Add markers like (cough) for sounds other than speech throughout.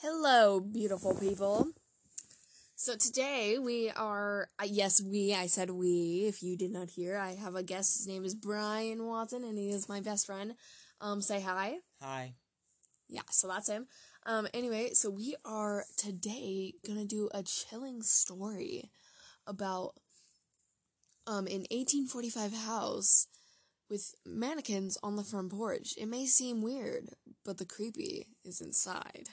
Hello, beautiful people. So today we are, uh, yes, we, I said we, if you did not hear, I have a guest. His name is Brian Watson and he is my best friend. Um, say hi. Hi. Yeah, so that's him. Um, anyway, so we are today gonna do a chilling story about, um, an 1845 house with mannequins on the front porch. It may seem weird, but the creepy is inside.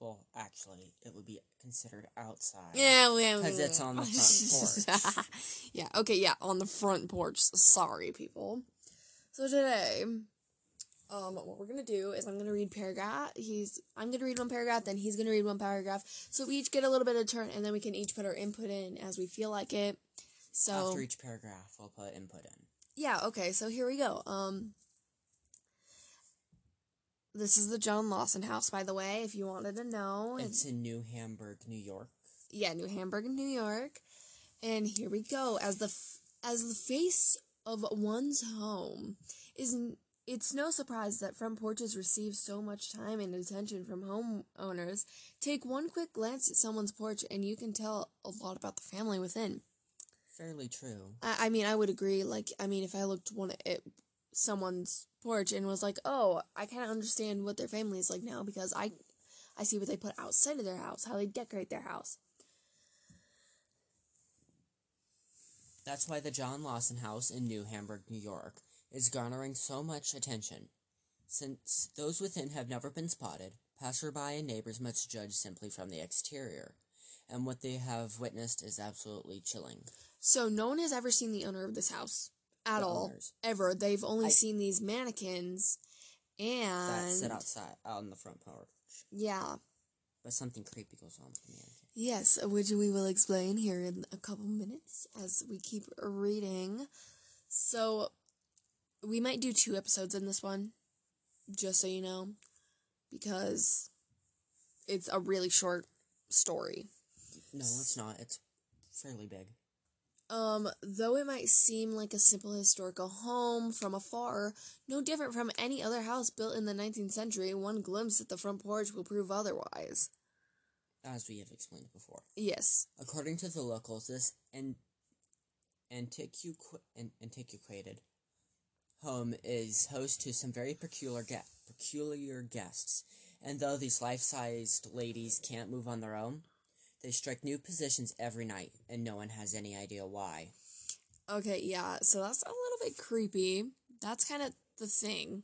Well, actually, it would be considered outside. Yeah, yeah, Because it's on the front porch. (laughs) yeah, okay, yeah, on the front porch. Sorry, people. So today, um, what we're gonna do is I'm gonna read paragraph. He's I'm gonna read one paragraph, then he's gonna read one paragraph. So we each get a little bit of turn, and then we can each put our input in as we feel like it. So After each paragraph, we'll put input in. yeah, okay, so here we go. Um this is the John Lawson house, by the way, if you wanted to know. It's in New Hamburg, New York. yeah, New Hamburg, New York. And here we go. As the f- as the face of one's home is n- it's no surprise that front porches receive so much time and attention from homeowners. Take one quick glance at someone's porch and you can tell a lot about the family within. Fairly true. I, I mean, I would agree. Like, I mean, if I looked one at someone's porch and was like, "Oh, I kind of understand what their family is like now because I, I see what they put outside of their house, how they decorate their house." That's why the John Lawson House in New Hamburg, New York is garnering so much attention. Since those within have never been spotted, passerby and neighbors must judge simply from the exterior. And what they have witnessed is absolutely chilling. So no one has ever seen the owner of this house at all, owners. ever. They've only I- seen these mannequins, and That sit outside on the front porch. yeah, But something creepy goes on with the mannequin. yes, which we will explain here in a couple minutes as we keep reading. So we might do two episodes in this one, just so you know, because it's a really short story. No, it's not. It's fairly big. Um, though it might seem like a simple historical home from afar, no different from any other house built in the 19th century, one glimpse at the front porch will prove otherwise. As we have explained before. Yes. According to the locals, this an- antiqu- an- antiquated home is host to some very peculiar ge- peculiar guests. And though these life-sized ladies can't move on their own, they strike new positions every night, and no one has any idea why. Okay, yeah, so that's a little bit creepy. That's kind of the thing.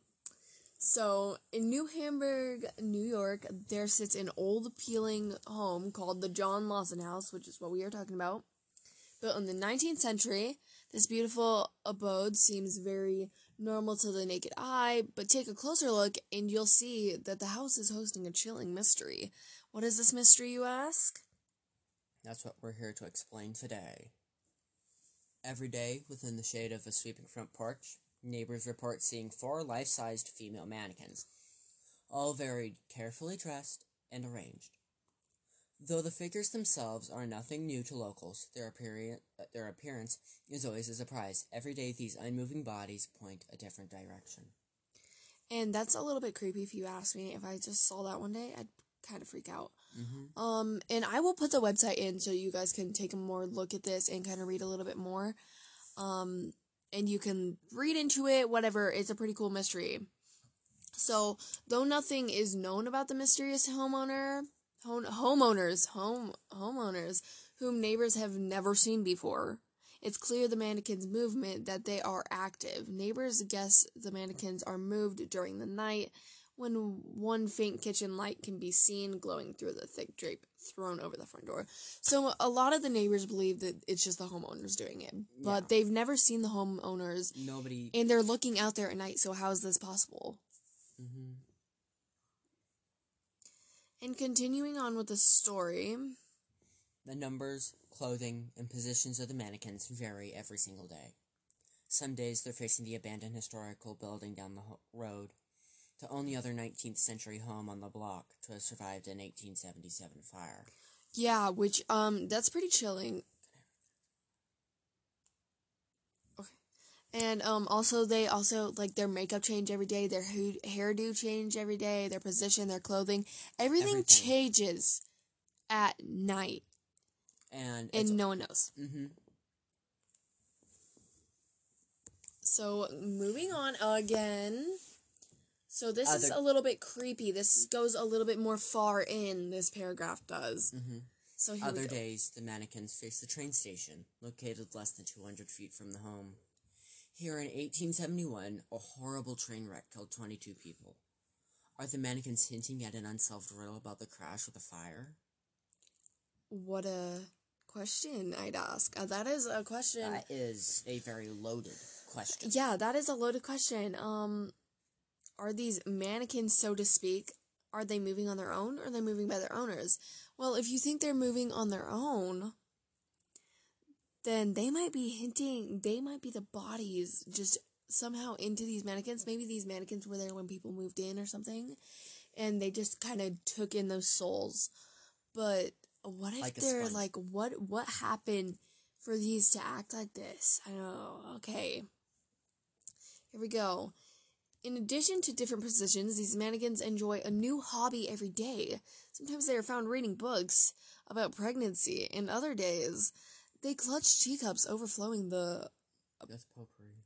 So, in New Hamburg, New York, there sits an old appealing home called the John Lawson House, which is what we are talking about. Built in the 19th century, this beautiful abode seems very normal to the naked eye, but take a closer look and you'll see that the house is hosting a chilling mystery. What is this mystery, you ask? That's what we're here to explain today. Every day, within the shade of a sweeping front porch, neighbors report seeing four life sized female mannequins, all very carefully dressed and arranged. Though the figures themselves are nothing new to locals, their, appearance, their appearance is always a surprise. Every day, these unmoving bodies point a different direction. And that's a little bit creepy if you ask me. If I just saw that one day, I'd kind of freak out. Mm-hmm. Um, and I will put the website in so you guys can take a more look at this and kind of read a little bit more. Um, and you can read into it, whatever. It's a pretty cool mystery. So, though nothing is known about the mysterious homeowner, home, homeowners, home homeowners whom neighbors have never seen before, it's clear the mannequins' movement that they are active. Neighbors guess the mannequins are moved during the night when one faint kitchen light can be seen glowing through the thick drape thrown over the front door. So a lot of the neighbors believe that it's just the homeowners doing it, but Yeah. they've never seen the homeowners Nobody. and they're looking out there at night. So how is this possible? Mm-hmm. And continuing on with the story, The numbers, clothing, and positions of the mannequins vary every single day. Some days they're facing the abandoned historical building down the ho- road, the only other 19th century home on the block to have survived an 1877 fire. yeah, which um that's pretty chilling. Okay. And um, also they also like their makeup change every day, their ho- hairdo change every day, their position, their clothing, everything, Everything. changes at night, And, and no one knows. mm-hmm. So moving on again. So this is a little bit creepy. This goes a little bit more far in. This paragraph does. Mm-hmm. So here Other we go. days, the mannequins face the train station, located less than 200 feet from the home. Here in 1871, a horrible train wreck killed 22 people. Are the mannequins hinting at an unsolved riddle about the crash or the fire? What a question I'd ask. Uh, that is a question. That is a very loaded question. Yeah, that is a loaded question. Um, are these mannequins, so to speak, are they moving on their own or are they moving by their owners? Well, if you think they're moving on their own, then they might be hinting, they might be the bodies just somehow into these mannequins. Maybe these mannequins were there when people moved in or something, and they just kind of took in those souls. But what if Like they're like, what what happened for these to act like this? I don't know. Okay. Here we go. In addition to different positions, these mannequins enjoy a new hobby every day. Sometimes they are found reading books about pregnancy, and other days they clutch teacups overflowing the uh, That's potpourri.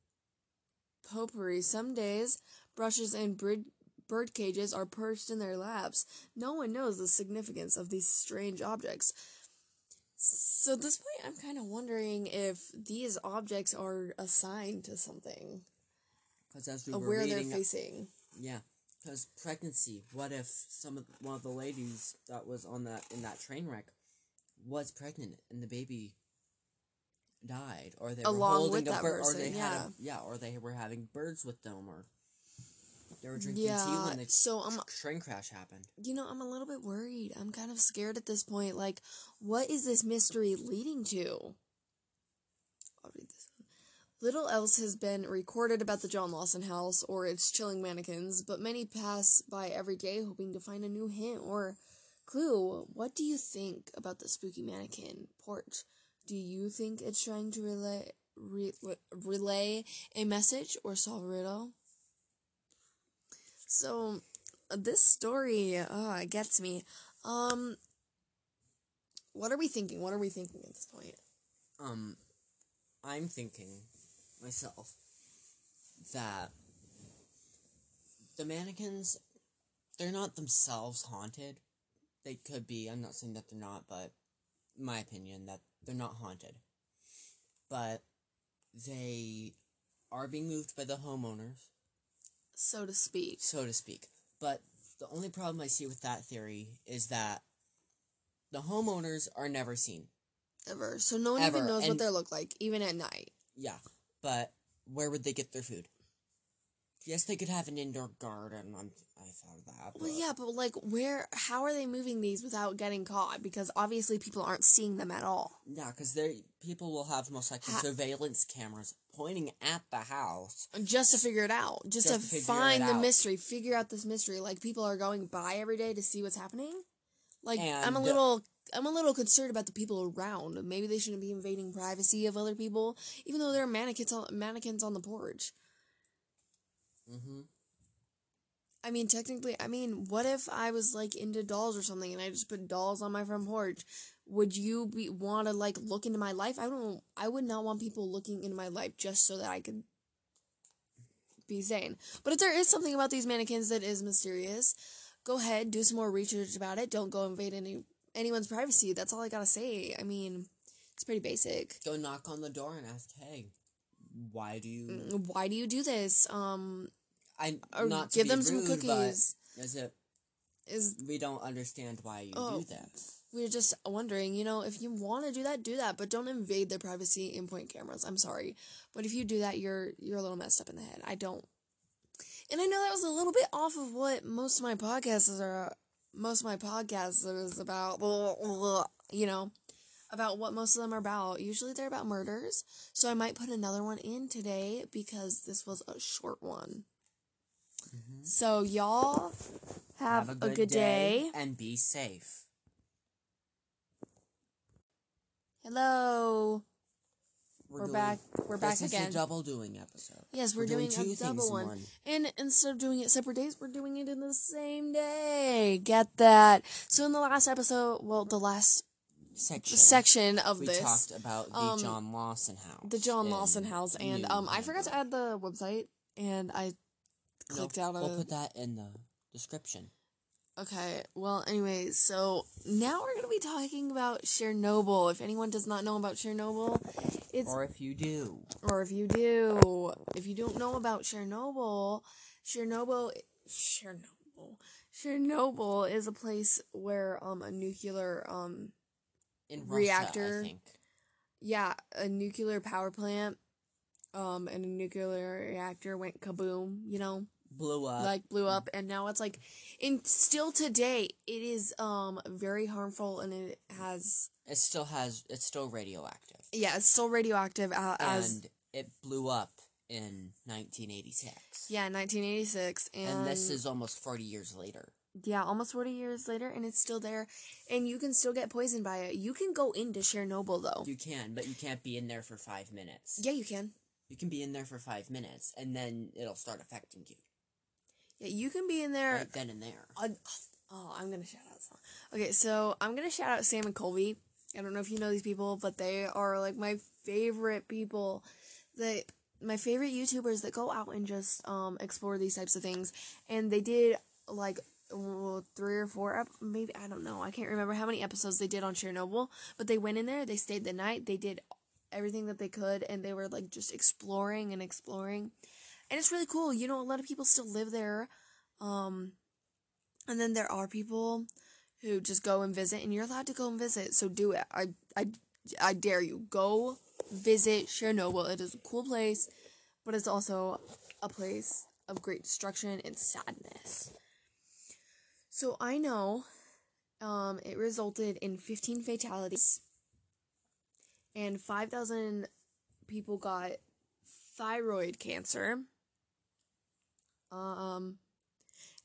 potpourri. Some days, brushes and bird, bird cages are perched in their laps. No one knows the significance of these strange objects. So at this point, I'm kind of wondering if these objects are assigned to something, Because as we of were where they're reading, uh, facing. yeah, because pregnancy. What if some of one of the ladies that was on that in that train wreck was pregnant and the baby died, or they were Along holding with a bird, or they had yeah. a, yeah, or they were having birds with them, or they were drinking tea when the so I'm train crash happened. you know, I'm a little bit worried. I'm kind of scared at this point. Like, what is this mystery leading to? I'll read this. Little else has been recorded about the John Lawson house or its chilling mannequins, but many pass by every day hoping to find a new hint or clue. What do you think about the spooky mannequin porch? Do you think it's trying to relay re- relay a message or solve a riddle? So, this story uh, gets me. Um, what are we thinking? What are we thinking at this point? Um, I'm thinking myself that the mannequins, they're not themselves haunted. They could be. I'm not saying that they're not, but my opinion that they're not haunted. But they are being moved by the homeowners, So to speak. so to speak. But the only problem I see with that theory is that the homeowners are never seen. Ever. So no one Ever, even knows what they look like, even at night. Yeah, but where would they get their food? Yes, they could have an indoor garden. I'm, I thought of that. Well, yeah, but like, where? How are they moving these without getting caught? Because obviously people aren't seeing them at all. Yeah, because they people will have most likely Ha- surveillance cameras pointing at the house. Just to figure it out, just, Just to, to find the out. mystery, figure out this mystery. Like people are going by every day to see what's happening. Like I'm a little, I'm a little concerned about the people around. Maybe they shouldn't be invading privacy of other people, even though there are mannequins on, mannequins on the porch. Mm-hmm. I mean, technically, I mean, what if I was like into dolls or something and I just put dolls on my front porch? Would you be want to like look into my life? I don't. I would not want people looking into my life just so that I could be sane. But if there is something about these mannequins that is mysterious, go ahead, do some more research about it. Don't go invade any anyone's privacy. That's all I gotta say. I mean, it's pretty basic. Go knock on the door and ask, "Hey, why do you?" Mm, Why do you do this? Um, I not give them some cookies. Is it? Is We don't understand why you Oh. do that. we are just wondering, you know, if you want to do that, do that, but don't invade their privacy and point cameras. I'm sorry, but if you do that, you're you're a little messed up in the head. I don't, and I know that was a little bit off of what most of my podcasts are. Most of my podcasts is about, you know, about what most of them are about. Usually they're about murders, so I might put another one in today because this was a short one. Mhm. So y'all have, a good, day. and be safe. Hello. We're, back. We're back this again. is a double doing episode. Yes, we're, doing, two a double in one. And instead of doing it separate days, we're doing it in the same day. Get that? So in the last episode, well, the last section. section of we this, we talked about the um, John Lawson house. the John Lawson house, and um, I forgot to add the website, and I clicked out We'll of. put that in the description. Okay, well, anyways, so now we're gonna be talking about Chernobyl. If anyone does not know about Chernobyl, it's Or if you do, or if you do, if you don't know about Chernobyl, Chernobyl, Chernobyl, Chernobyl is a place where um a nuclear um in Russia, Reactor. I think. yeah a nuclear power plant um and a nuclear reactor went kaboom, you know, blew up. like blew up, and now it's like, and still today it is um very harmful and it has it still has. It's still radioactive, yeah it's still radioactive uh, as and it blew up in 1986. yeah 1986 and, and this is almost 40 years later. Yeah, almost 40 years later, and it's still there. And you can still get poisoned by it. You can go into Chernobyl, though. You can, but you can't be in there for five minutes. Yeah, you can. You can be in there for five minutes, and then it'll start affecting you Yeah, you can be in there. right then and there. Uh, oh, I'm going to shout out some. Okay, so I'm going to shout out Sam and Colby. I don't know if you know these people, but they are like my favorite people. They my favorite YouTubers that go out and just um explore these types of things. And they did like well, three or four ep- maybe I don't know. I can't remember how many episodes they did on Chernobyl, but they went in there, they stayed the night, they did everything that they could and they were like just exploring and exploring. And it's really cool. You know, a lot of people still live there. Um and then there are people who just go and visit and you're allowed to go and visit. So do it. I I I dare you. Go visit Chernobyl. It is a cool place, but it's also a place of great destruction and sadness. So I know um it resulted in 15 fatalities and 5,000 people got thyroid cancer. Um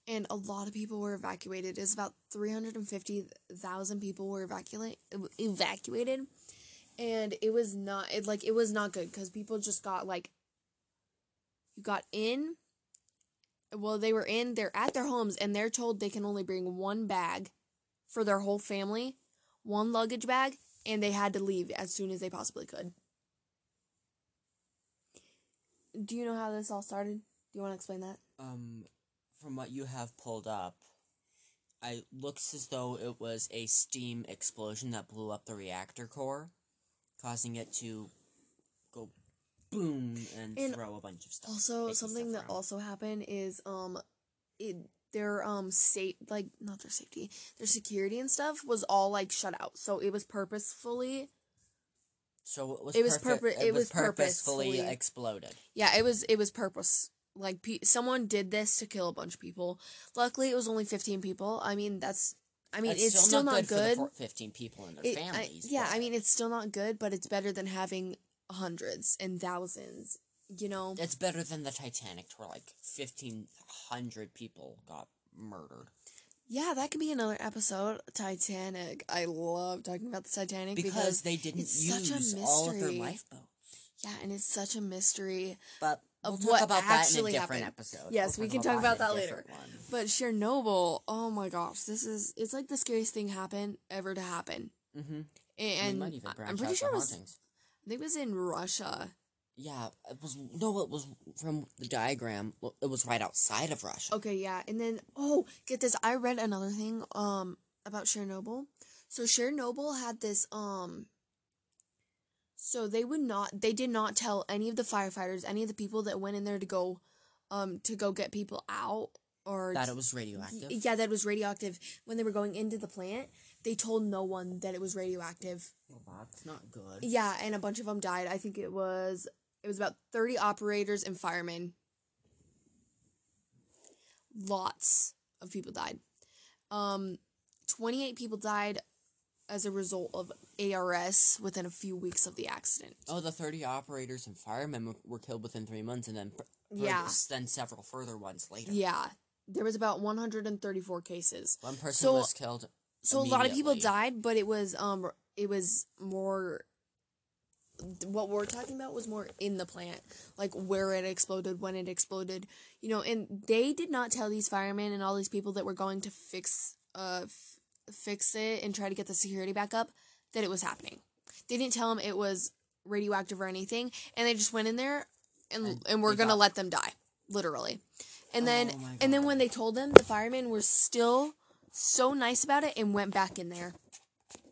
and a lot of people were evacuated. It's about 350,000 people were evacuate evacuated. And it was not it like it was not good cuz people just got like you got in well they were in they're at their homes and they're told they can only bring one bag for their whole family, one luggage bag, and they had to leave as soon as they possibly could. Do you know how this all started? Do you want to explain that? Um, from what you have pulled up, it looks as though it was a steam explosion that blew up the reactor core, causing it to go boom and, And throw a bunch of stuff. Also, something stuff that around. also happened is um it their um safe like not their safety, their security and stuff was all like shut out. So it was purposefully So it was. it was perfect- purpo- It, it was, was purposefully, purposefully- exploded. yeah, it was it was purpose like pe- someone did this to kill a bunch of people. Luckily, it was only 15 people. I mean, that's I mean, That's it's still, not good, good. for the four- fifteen people and their It- I- families. yeah, I mean, it's still not good, but it's better than having hundreds and thousands, you know? it's better than the Titanic, where like fifteen hundred people got murdered. Yeah, that could be another episode. Titanic. I love talking about the Titanic because, because, they didn't it's such a use all of their lifeboats. yeah, and it's such a mystery. But Of talk what about that in a actually different happened. episode. Yes, We'll we can talk about that later. one. But Chernobyl, oh my gosh, this is it's like the scariest thing happened ever to happen. Mm-hmm. And even I- branch I'm pretty sure it was hauntings. I think it was in Russia. Yeah, it was no, it was from the diagram. It was right outside of Russia. Okay, yeah. And then oh, get this. I read another thing um about Chernobyl. So Chernobyl had this um so they would not they did not tell any of the firefighters, any of the people that went in there to go um to go get people out or That it was radioactive. yeah, that it was radioactive when they were going into the plant. They told no one that it was radioactive. Well, that's not good. Yeah, and a bunch of them died. I think it was it was about 30 operators and firemen. Lots of people died. Um 28 people died as a result of ARS within a few weeks of the accident. Oh, the thirty operators and firemen were- killed within three months, and then fur- Yeah. further- then several further ones later. Yeah. There was about 134 cases. One person So- was killed. So a lot of people died, but it was um it was more what we're talking about was more in the plant, like where it exploded, when it exploded, you know. And they did not tell these firemen and all these people that were going to fix, uh, fix it and try to get the security back up that it was happening. They didn't tell them it was radioactive or anything, and they just went in there and And and, we're gonna got- let them die, literally. And then Oh my and then when they told them, the firemen were still so nice about it and went back in there.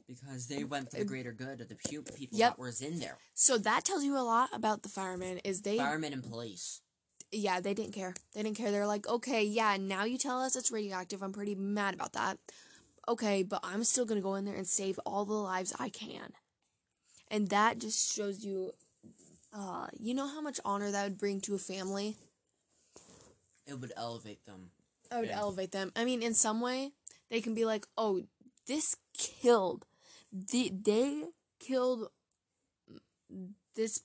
Because they went for the greater good of the people Yep. that was in there. So that tells you a lot about the firemen. Is they Firemen and police. yeah they didn't care. They didn't care. They're like okay yeah now you tell us it's radioactive. I'm pretty mad about that. Okay, but I'm still gonna go in there and save all the lives I can. And that just shows you, uh, you know how much honor that would bring to a family. It would elevate them. I would Yeah. elevate them. I mean, in some way, they can be like, "Oh, this killed. The, they killed this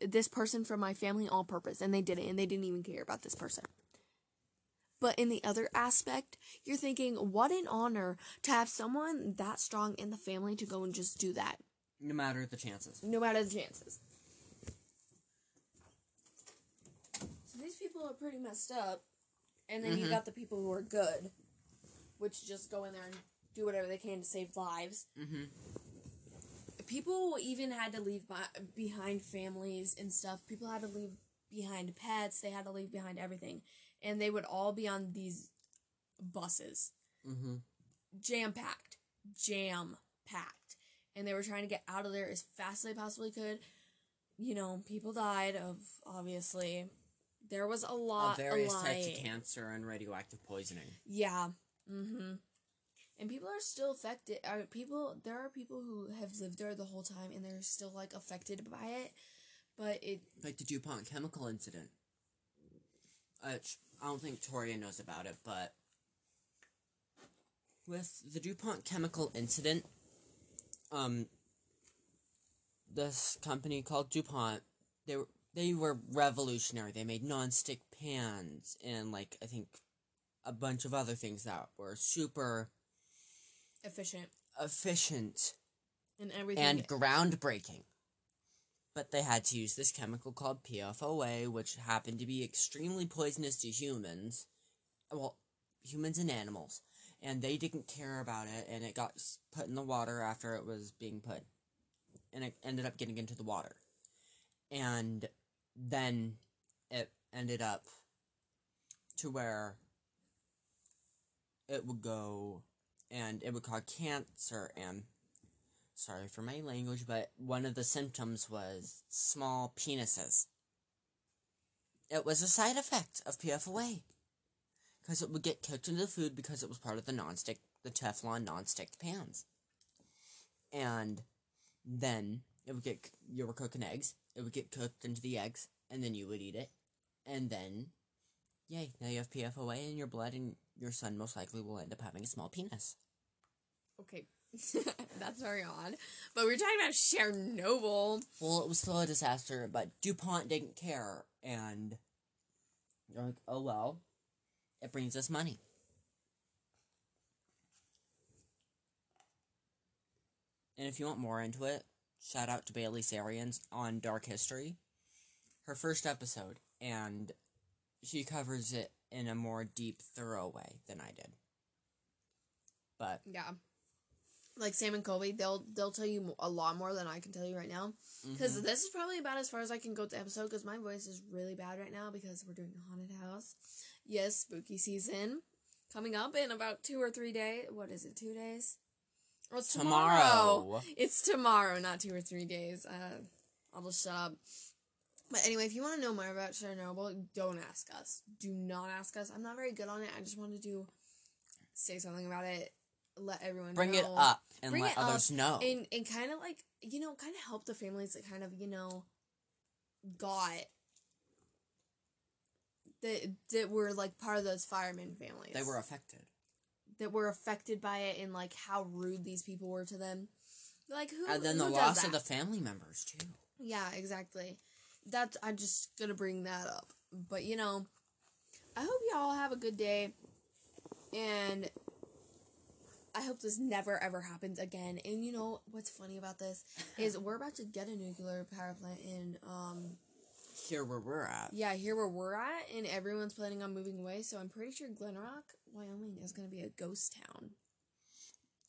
this person from my family on purpose, and they did it, and they didn't even care about this person." But in the other aspect, you're thinking, "What an honor to have someone that strong in the family to go and just do that, No matter the chances. no matter the chances." So these people are pretty messed up, and then you Mhm. got the people who are good, which just go in there and do whatever they can to save lives. Mm-hmm. People even had to leave bi- behind families and stuff. People had to leave behind pets. They had to leave behind everything, and they would all be on these buses, Mm-hmm. jam packed, jam packed, and they were trying to get out of there as fast as they possibly could. You know, people died of obviously. There was a lot Of various types of cancer and radioactive poisoning. Yeah. Mm-hmm. And people are still affected. Are people? There are people who have lived there the whole time, and they're still like affected by it. But it, Like the DuPont chemical incident. Which I don't think Toria knows about it, but with the DuPont chemical incident, um this company called DuPont, they were they were revolutionary. They made nonstick pans and like I think a bunch of other things that were super efficient efficient and everything. and groundbreaking. But they had to use this chemical called PFOA, which happened to be extremely poisonous to humans. Well, humans and animals. And they didn't care about it, and it got put in the water after it was being put. And it ended up getting into the water. And then it ended up to where it would go and it would cause cancer and sorry for my language, but one of the symptoms was small penises. It was a side effect of PFOA. Because it would get cooked into the food because it was part of the nonstick, the Teflon nonstick pans. And then it would get, you were cooking eggs, it would get cooked into the eggs, and then you would eat it. And then, yay, now you have PFOA in your blood, and your son most likely will end up having a small penis. okay, (laughs) that's very odd. But we are talking about Chernobyl. Well, it was still a disaster, but DuPont didn't care, and they're like, oh well, it brings us money. And if you want more into it, shout out to Bailey Sarian's on Dark History. Her first episode, and she covers it in a more deep, thorough way than I did. But Yeah. Like Sam and Colby, they'll they'll tell you a lot more than I can tell you right now. Because mhm. this is probably about as far as I can go with the episode. Because my voice is really bad right now because we're doing a haunted house. Yes, spooky season coming up in about two or three days. What is it? Two days? Oh, it's tomorrow. tomorrow. It's tomorrow, not two or three days. Uh, I'll just shut up. But anyway, if you want to know more about Chernobyl, don't ask us. Do not ask us. I'm not very good on it. I just wanted to say something about it, let everyone Bring know. it up and Bring let others know. and and kind of like you know kind of help the families that kind of you know got that that were like part of those firemen families. They were affected. that were affected by it and like how rude these people were to them. Like who And then the loss of the family members too. yeah exactly. That's i'm just gonna bring that up. But you know i hope y'all have a good day. And I hope this never ever happens again. And you know what's funny about this is we're about to get a nuclear power plant in um Here where we're at. yeah, here where we're at and everyone's planning on moving away, so I'm pretty sure Glenrock, Wyoming is going to be a ghost town.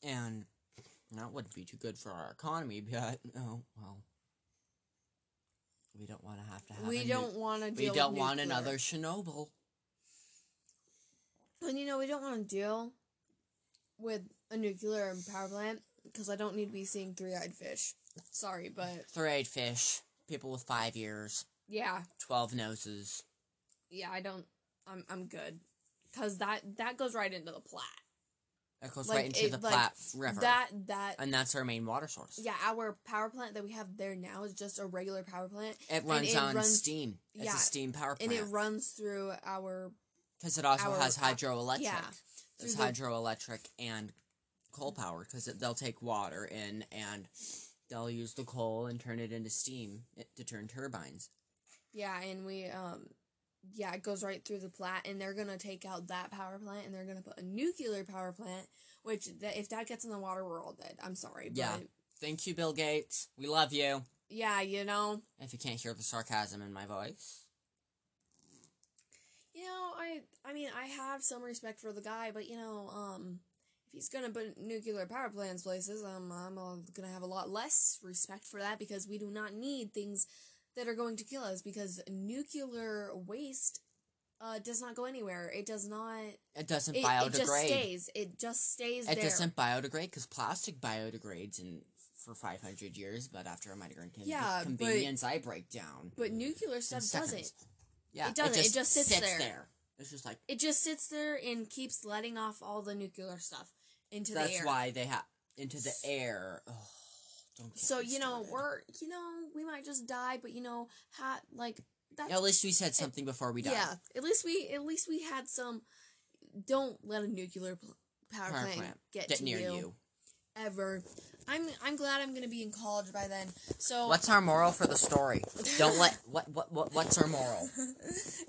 And that wouldn't be too good for our economy, but (laughs) oh well. We don't want to have to have. we don't want to We don't want another Chernobyl. And you know, we don't want to deal with a nuclear power plant because I don't need to be seeing three-eyed fish. Sorry, but Three-eyed fish. People with five ears, yeah, twelve noses. yeah, I don't. I'm I'm good because that that goes right into the Platte. That goes Like, right into it- the like, Platte River, That that and that's our main water source. yeah, our power plant that we have there now is just a regular power plant, It runs it on runs- steam. It's yeah, a steam power plant, and it runs through our because it also our- has hydroelectric. yeah, It's the- hydroelectric and coal power because they'll take water in and they'll use the coal and turn it into steam to turn turbines. yeah, and we um yeah, it goes right through the Platte, and they're gonna take out that power plant, and they're gonna put a nuclear power plant. Which that if that gets in the water, we're all dead. I'm sorry, but Yeah. Thank you, Bill Gates. We love you. yeah, you know, If you can't hear the sarcasm in my voice. You know, I I mean, I have some respect for the guy, but you know, um, if he's gonna put nuclear power plants places, um, I'm gonna have a lot less respect for that because we do not need things that are going to kill us because nuclear waste. Uh, does not go anywhere. It does not. It doesn't It, biodegrade. it just stays. It just stays It there. doesn't biodegrade because plastic biodegrades in for 500 years, but after a migrant Yeah, but- convenience, I break down. But nuclear stuff doesn't. Yeah, It doesn't, it just sits there. there. It's just like It just sits there and keeps letting off all the nuclear stuff into the air. that's why they have into the air. Oh, don't get So you know started. we're you know we might just die, but you know like that's At least we said something before we died. yeah. At least we at least we had some. Don't let a nuclear pl- power, Power plant, plant get, near you, you. ever. I'm I'm glad I'm gonna be in college by then. So What's our moral for the story? Don't let (laughs) what what what what's our moral?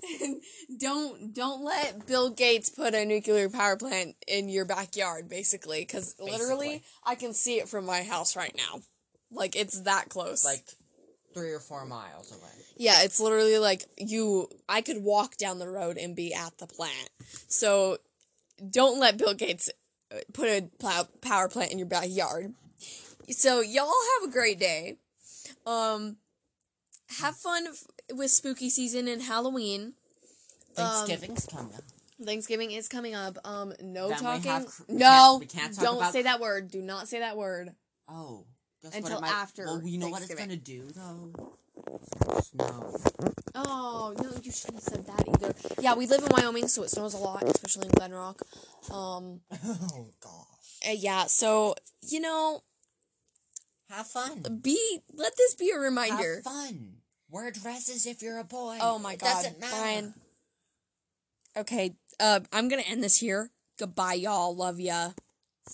(laughs) don't don't let Bill Gates put a nuclear power plant in your backyard, basically, because literally I can see it from my house right now. Like it's that close. Like three or four miles away. yeah, it's literally like you. I could walk down the road and be at the plant. So don't let Bill Gates uh, put a plow- power plant in your backyard. So y'all have a great day. Um, have fun f- with spooky season and Halloween. Um, Thanksgiving's coming. Thanksgiving is coming up. Um, no Then we talking. have cr- we no, can't- we can't talk don't about- say that word. Do not say that word. Oh. Guess Until might, after Well, you know what it's gonna do though. Snow. Oh no, you shouldn't have said that either. Yeah, we live in Wyoming, so it snows a lot, especially in Glenrock. Um, (laughs) Oh gosh. uh, yeah. So you know, Have fun. be let this be a reminder. Have fun. Wear dresses if you're a boy. Oh my It God, doesn't matter. Brian. Okay, uh, I'm gonna end this here. Goodbye, y'all. Love ya.